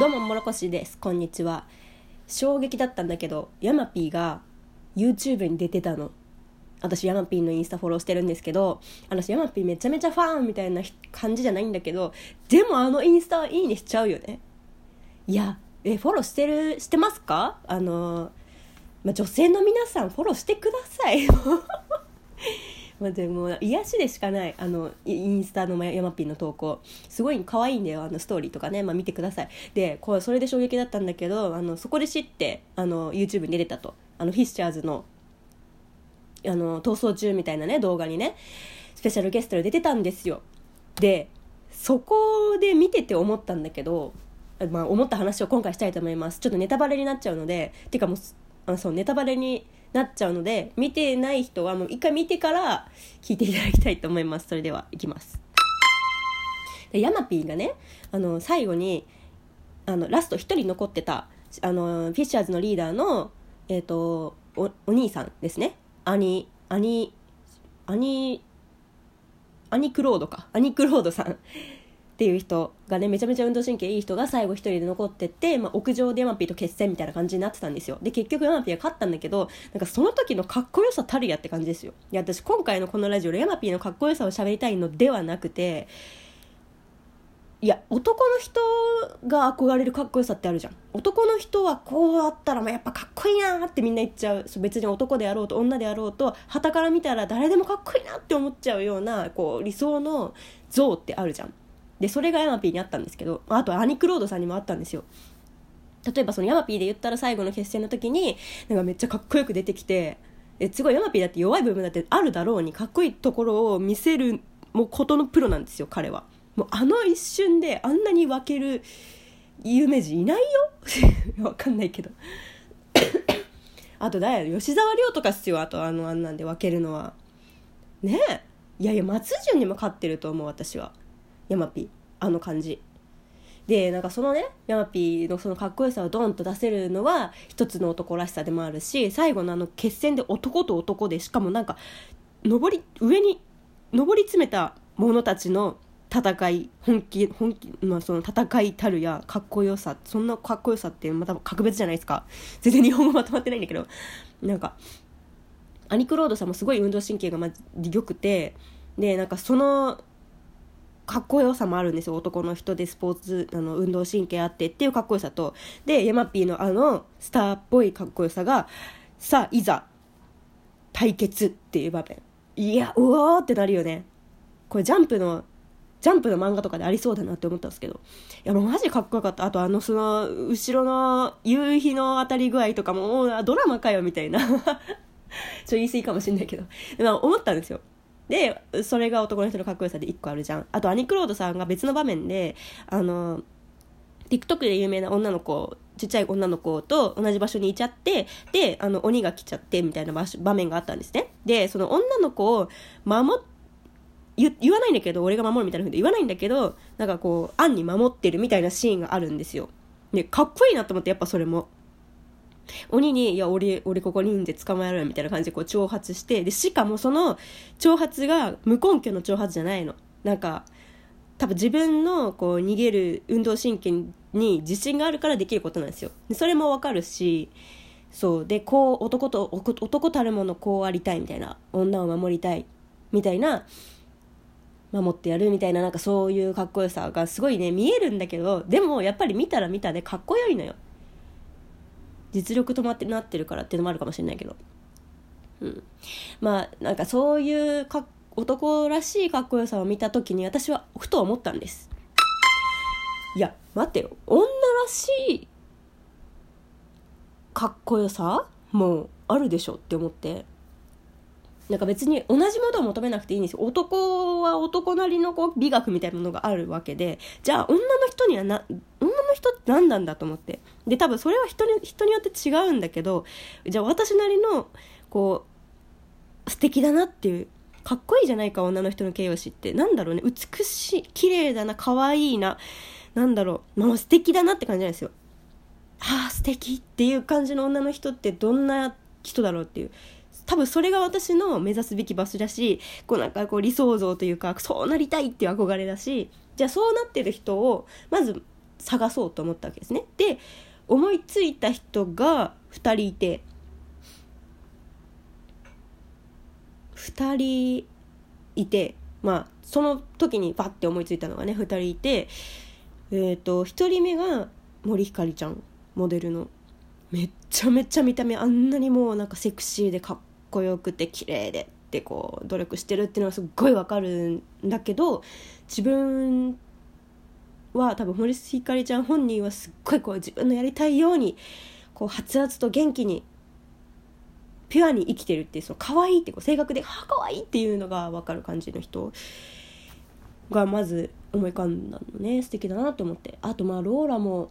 どうももろこしです。こんにちは。衝撃だったんだけどヤマピーが YouTube に出てたの。私ヤマピーのインスタフォローしてるんですけど私ヤマピーめちゃめちゃファンみたいな感じじゃないんだけどでもあのインスタはいいねしちゃうよね。いやえフォローしてるしてますか？あの、ま、女性の皆さんフォローしてください。まあ、でも癒しでしかないあのインスタのヤマピーの投稿。すごい可愛いんだよあのストーリーとかね、まあ、見てください。でこうそれで衝撃だったんだけどあのそこで知ってあの YouTube に出てたと。あのフィッシャーズのあの逃走中みたいなね動画にねスペシャルゲストで出てたんですよ。でそこで見てて思ったんだけど、まあ、思った話を今回したいと思います。ちょっとネタバレになっちゃうのでってかもうあのそうネタバレになっちゃうので見てない人はもう一回見てから聞いていただきたいと思います。それではいきます。でヤマピーがねあの最後にあのラスト1人残ってたあのフィッシャーズのリーダーの、えーと、おお兄さんですね。兄兄兄兄クロードか。兄クロードさん。っていう人がねめちゃめちゃ運動神経いい人が最後一人で残ってって、まあ、屋上でヤマピーと決戦みたいな感じになってたんですよ。で結局ヤマピーは勝ったんだけどなんかその時のかっこよさたるやって感じですよ。いや私今回のこのラジオでヤマピーのかっこよさを喋りたいのではなくていや男の人が憧れるかっこよさってあるじゃん。男の人はこうあったらまあやっぱかっこいいなってみんな言っちゃう別に男であろうと女であろうと旗から見たら誰でもかっこいいなって思っちゃうようなこう理想の像ってあるじゃん。でそれがヤマピーにあったんですけどあとアニクロードさんにもあったんですよ。例えばそのヤマピーで言ったら最後の決戦の時になんかめっちゃかっこよく出てきてえすごいヤマピーだって弱い部分だってあるだろうにかっこいいところを見せるもうことのプロなんですよ彼は。もうあの一瞬であんなに分ける有名人いないよ？わかんないけど。あと誰や吉沢亮とかっすよあとあのあんなんで分けるのは。ねえ。いやいや松潤にも勝ってると思う私は。ヤマピーあの感じ。でなんかそのねヤマピーのそのかっこよさをドンと出せるのは一つの男らしさでもあるし最後のあの決戦で男と男でしかもなんか上り上に上り詰めた者たちの戦い本気本気、まあ、その戦いたるやかっこよさそんなかっこよさってまた格別じゃないですか。全然日本語まとまってないんだけどなんかアニクロードさんもすごい運動神経がま良くてでなんかそのかっこよさもあるんですよ。男の人でスポーツあの運動神経あってっていうかっこよさと。でヤマピーのあのスターっぽいかっこよさがさあいざ対決っていう場面。いやうわーってなるよね。これジャンプのジャンプの漫画とかでありそうだなって思ったんですけど。いやもうマジかっこよかった。あとあのその後ろの夕日の当たり具合とかもドラマかよみたいな。ちょ言い過ぎかもしれないけど。思ったんですよ。でそれが男の人のかっこよさで1個あるじゃん。あとアニクロードさんが別の場面であの TikTok で有名な女の子ちっちゃい女の子と同じ場所にいちゃってであの鬼が来ちゃってみたいな場場面があったんですね。でその女の子を守言言わないんだけど俺が守るみたいなふうに言わないんだけどなんかこう暗に守ってるみたいなシーンがあるんですよ。でかっこいいなと思ってやっぱそれも。鬼に「いや俺俺ここにいんで捕まえろよ」みたいな感じでこう挑発してでしかもその挑発が無根拠の挑発じゃないの。なんか多分自分のこう逃げる運動神経に自信があるからできることなんですよ。でそれもわかるしそう。でこう男と男たるものこうありたいみたいな女を守りたいみたいな守ってやるみたいななんかそういうかっこよさがすごいね見えるんだけどでもやっぱり見たら見たでかっこよいのよ。実力止まってなってるからっていうのもあるかもしれないけど、うん、まあなんかそういうか男らしいかっこよさを見た時に私はふと思ったんです。いや待ってよ。女らしいかっこよさもあるでしょって思って。なんか別に同じものを求めなくていいんですよ。男は男なりのこう美学みたいなものがあるわけでじゃあ女の人にはな女の人って何なんだと思って。で多分それは人に人によって違うんだけどじゃあ私なりのこう素敵だなっていうかっこいいじゃないか女の人の形容詞って。なんだろうね。美しい綺麗だな可愛いな。なんだろう。まあ素敵だなって感じなんですよ。ああ素敵っていう感じの女の人ってどんな人だろうっていう。多分それが私の目指すべき場所だしこうなんかこう理想像というかそうなりたいっていう憧れだしじゃあそうなってる人をまず探そうと思ったわけですね。で思いついた人が2人いて2人いてまあその時にパッて思いついたのがね2人いてえっ、ー、と1人目が森ひかりちゃんモデルの。めっちゃめちゃ見た目あんなにもうなんかセクシーでかっこよくて綺麗でってこう努力してるっていうのはすっごいわかるんだけど自分は多分森ひかりちゃん本人はすっごいこう自分のやりたいようにこうはつらつと元気にピュアに生きてるっていうその可愛いってこう性格で「はあ可愛いっていうのが分かる感じの人がまず思い浮かんだのね。素敵だなと思って。あとまあローラも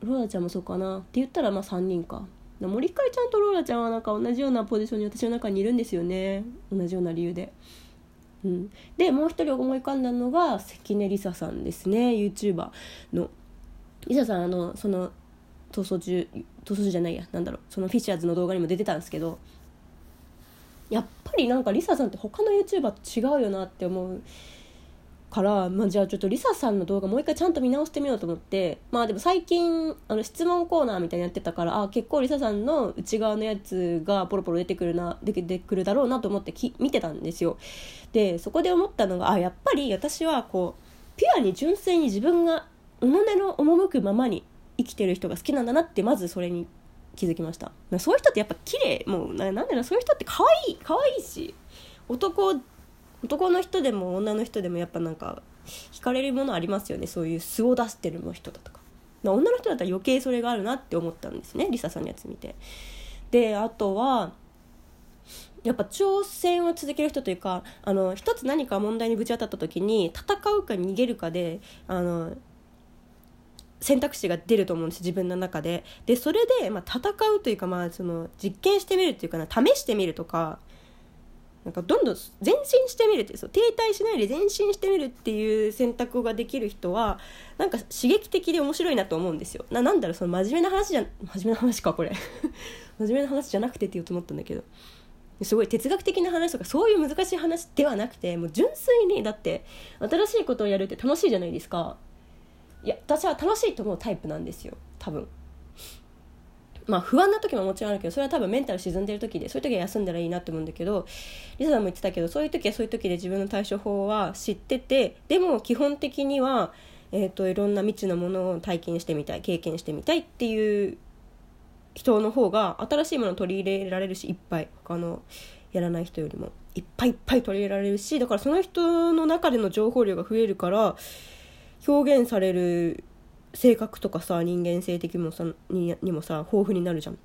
ローラちゃんもそうかなって言ったらまあ3人か。森ひかりちゃんとローラちゃんはなんか同じようなポジションに私の中にいるんですよね。同じような理由で。うん、でもう一人思い浮かんだのが関根梨沙さんですね。YouTuber の。梨沙さんあのその逃走中逃走中じゃないや。なんだろう。そのフィッシャーズの動画にも出てたんですけどやっぱりなんかリサさんって他の YouTuber と違うよなって思う。から、まあ、じゃあちょっとリサさんの動画もう一回ちゃんと見直してみようと思ってまあでも最近あの質問コーナーみたいにやってたからあ結構リサさんの内側のやつがポロポロ出てくるな出てくるだろうなと思ってき見てたんですよ。でそこで思ったのがあやっぱり私はこうピュアに純粋に自分が己の赴くままに生きてる人が好きなんだなってまずそれに気づきました。そういう人ってやっぱ綺麗もうなんだろうそういう人って可愛い可愛いし男男の人でも女の人でもやっぱなんか惹かれるものありますよね。そういう素を出してる人だとか。女の人だったら余計それがあるなって思ったんですね。リサさんのやつ見て。であとはやっぱ挑戦を続ける人というかあの一つ何か問題にぶち当たった時に戦うか逃げるかであの選択肢が出ると思うんです自分の中で。でそれで、まあ、戦うというか、まあ、その実験してみるというかな試してみるとかなんかどんどん前進してみるってそう停滞しないで前進してみるっていう選択ができる人はなんか刺激的で面白いなと思うんですよ。ななんだろうその真面目な話じゃ真面目な話かこれ。真面目な話じゃなくてって言うと思ったんだけど。すごい哲学的な話とかそういう難しい話ではなくてもう純粋にだって新しいことをやるって楽しいじゃないですか。いや私は楽しいと思うタイプなんですよ。多分。まあ不安な時ももちろんあるけどそれは多分メンタル沈んでる時でそういう時は休んだらいいなって思うんだけどリサさんも言ってたけどそういう時はそういう時で自分の対処法は知っててでも基本的には、えーと、いろんな未知のものを体験してみたい経験してみたいっていう人の方が新しいものを取り入れられるしいっぱい。他のやらない人よりもいっぱいいっぱい取り入れられるしだからその人の中での情報量が増えるから表現される性格とかさ人間性的もさににもさ豊富になるじゃん。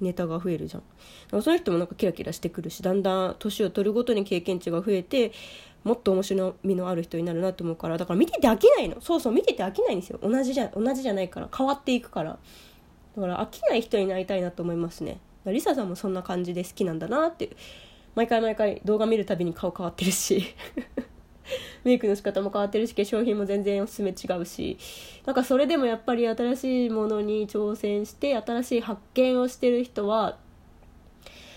ネタが増えるじゃん。だからその人もなんかキラキラしてくるしだんだん年を取るごとに経験値が増えてもっと面白みのある人になるなと思うからだから見てて飽きないの。そうそう見てて飽きないんですよ。同じじゃ同じじゃないから変わっていくから。だから飽きない人になりたいなと思いますね。リサさんもそんな感じで好きなんだなって。毎回毎回動画見るたびに顔変わってるし。メイクの仕方も変わってるし化粧品も全然おすすめ違うし。なんかそれでもやっぱり新しいものに挑戦して新しい発見をしてる人は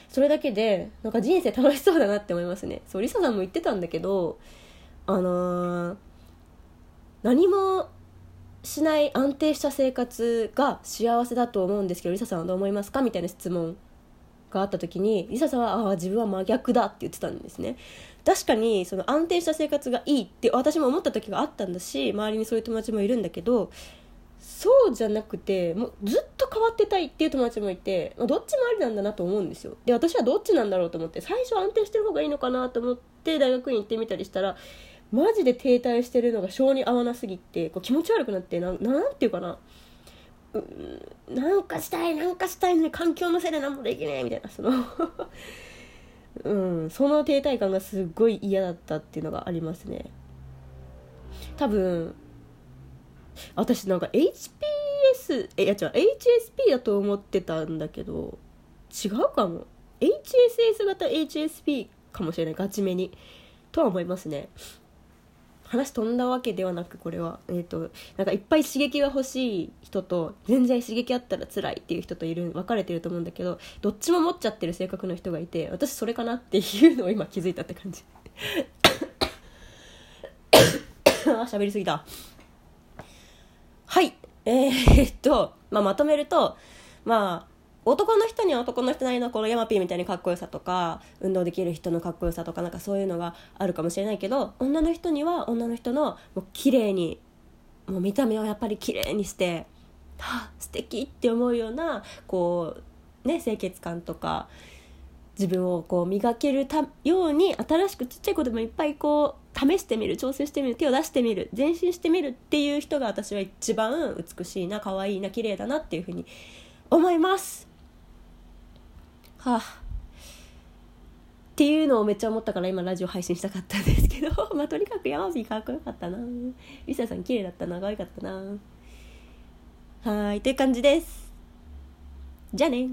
それだけでなんか人生楽しそうだなって思いますね。そうリサさんも言ってたんだけどあのー、何もしない安定した生活が幸せだと思うんですけどリサさんはどう思いますか？みたいな質問。があった時にリサさんはああ自分は真逆だって言ってたんですね。確かにその安定した生活がいいって私も思った時があったんだし周りにそういう友達もいるんだけどそうじゃなくてもうずっと変わってたいっていう友達もいて、ま、どっちもありなんだなと思うんですよ。で私はどっちなんだろうと思って最初安定してる方がいいのかなと思って大学院行ってみたりしたらマジで停滞してるのが性に合わなすぎてこう気持ち悪くなってななんていうかな。うんなんかしたいなんかしたいのに環境のせいで何もできねえみたいなその うんその停滞感がすごい嫌だったっていうのがありますね。多分私なんか HPS えいや違う HSP だと思ってたんだけど違うかも。HSS 型 HSP かもしれない。ガチめに。とは思いますね。話飛んだわけではなくこれは、えーと、なんかいっぱい刺激が欲しい人と全然刺激あったら辛いっていう人といる分かれてると思うんだけどどっちも持っちゃってる性格の人がいて私それかなっていうのを今気づいたって感じ。あ喋りすぎた。はい。えー、っと、まあ、まとめるとまあ男の人には男の人なりのこのヤマピーみたいにかっこよさとか運動できる人のかっこよさとかなんかそういうのがあるかもしれないけど女の人には女の人のもう綺麗にもう見た目をやっぱり綺麗にしてはあ素敵って思うようなこうね清潔感とか自分をこう磨けるたように新しくちっちゃい子でもいっぱいこう試してみる挑戦してみる手を出してみる前進してみるっていう人が私は一番美しいな可愛いな綺麗だなっていうふうに思います。はあ。っていうのをめっちゃ思ったから今ラジオ配信したかったんですけど まあとにかくヤマピーかっこよかったな。リサさん綺麗だったな可愛かったな。はいという感じです。じゃあね。